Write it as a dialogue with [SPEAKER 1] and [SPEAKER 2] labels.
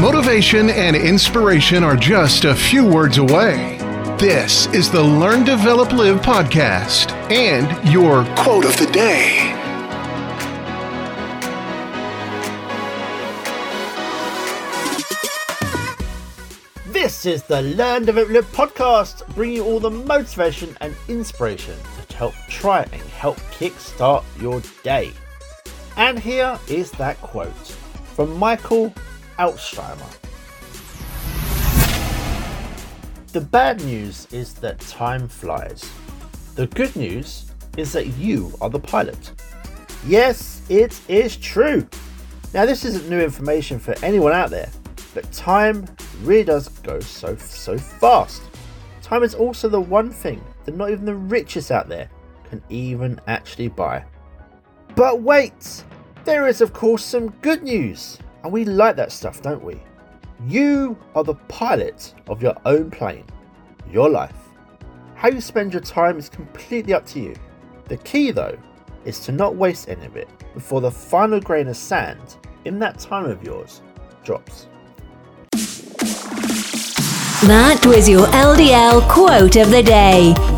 [SPEAKER 1] Motivation and inspiration are just a few words away. This is the Learn, Develop, Live podcast and your quote of the day.
[SPEAKER 2] This is the Learn, Develop, Live podcast, bringing you all the motivation and inspiration to help try and help kickstart your day. And here is that quote from Michael Altscheimer. The bad news is that time flies. The good news is that you are the pilot. Yes, it is true. Now, this isn't new information for anyone out there, but time really does go so so fast. Time is also the one thing that not even the richest out there can even actually buy. But wait, there is of course some good news. And we like that stuff, don't we? You are the pilot of your own plane, your life. How you spend your time is completely up to you. The key, though, is to not waste any of it before the final grain of sand in that time of yours drops.
[SPEAKER 3] That was your LDL quote of the day.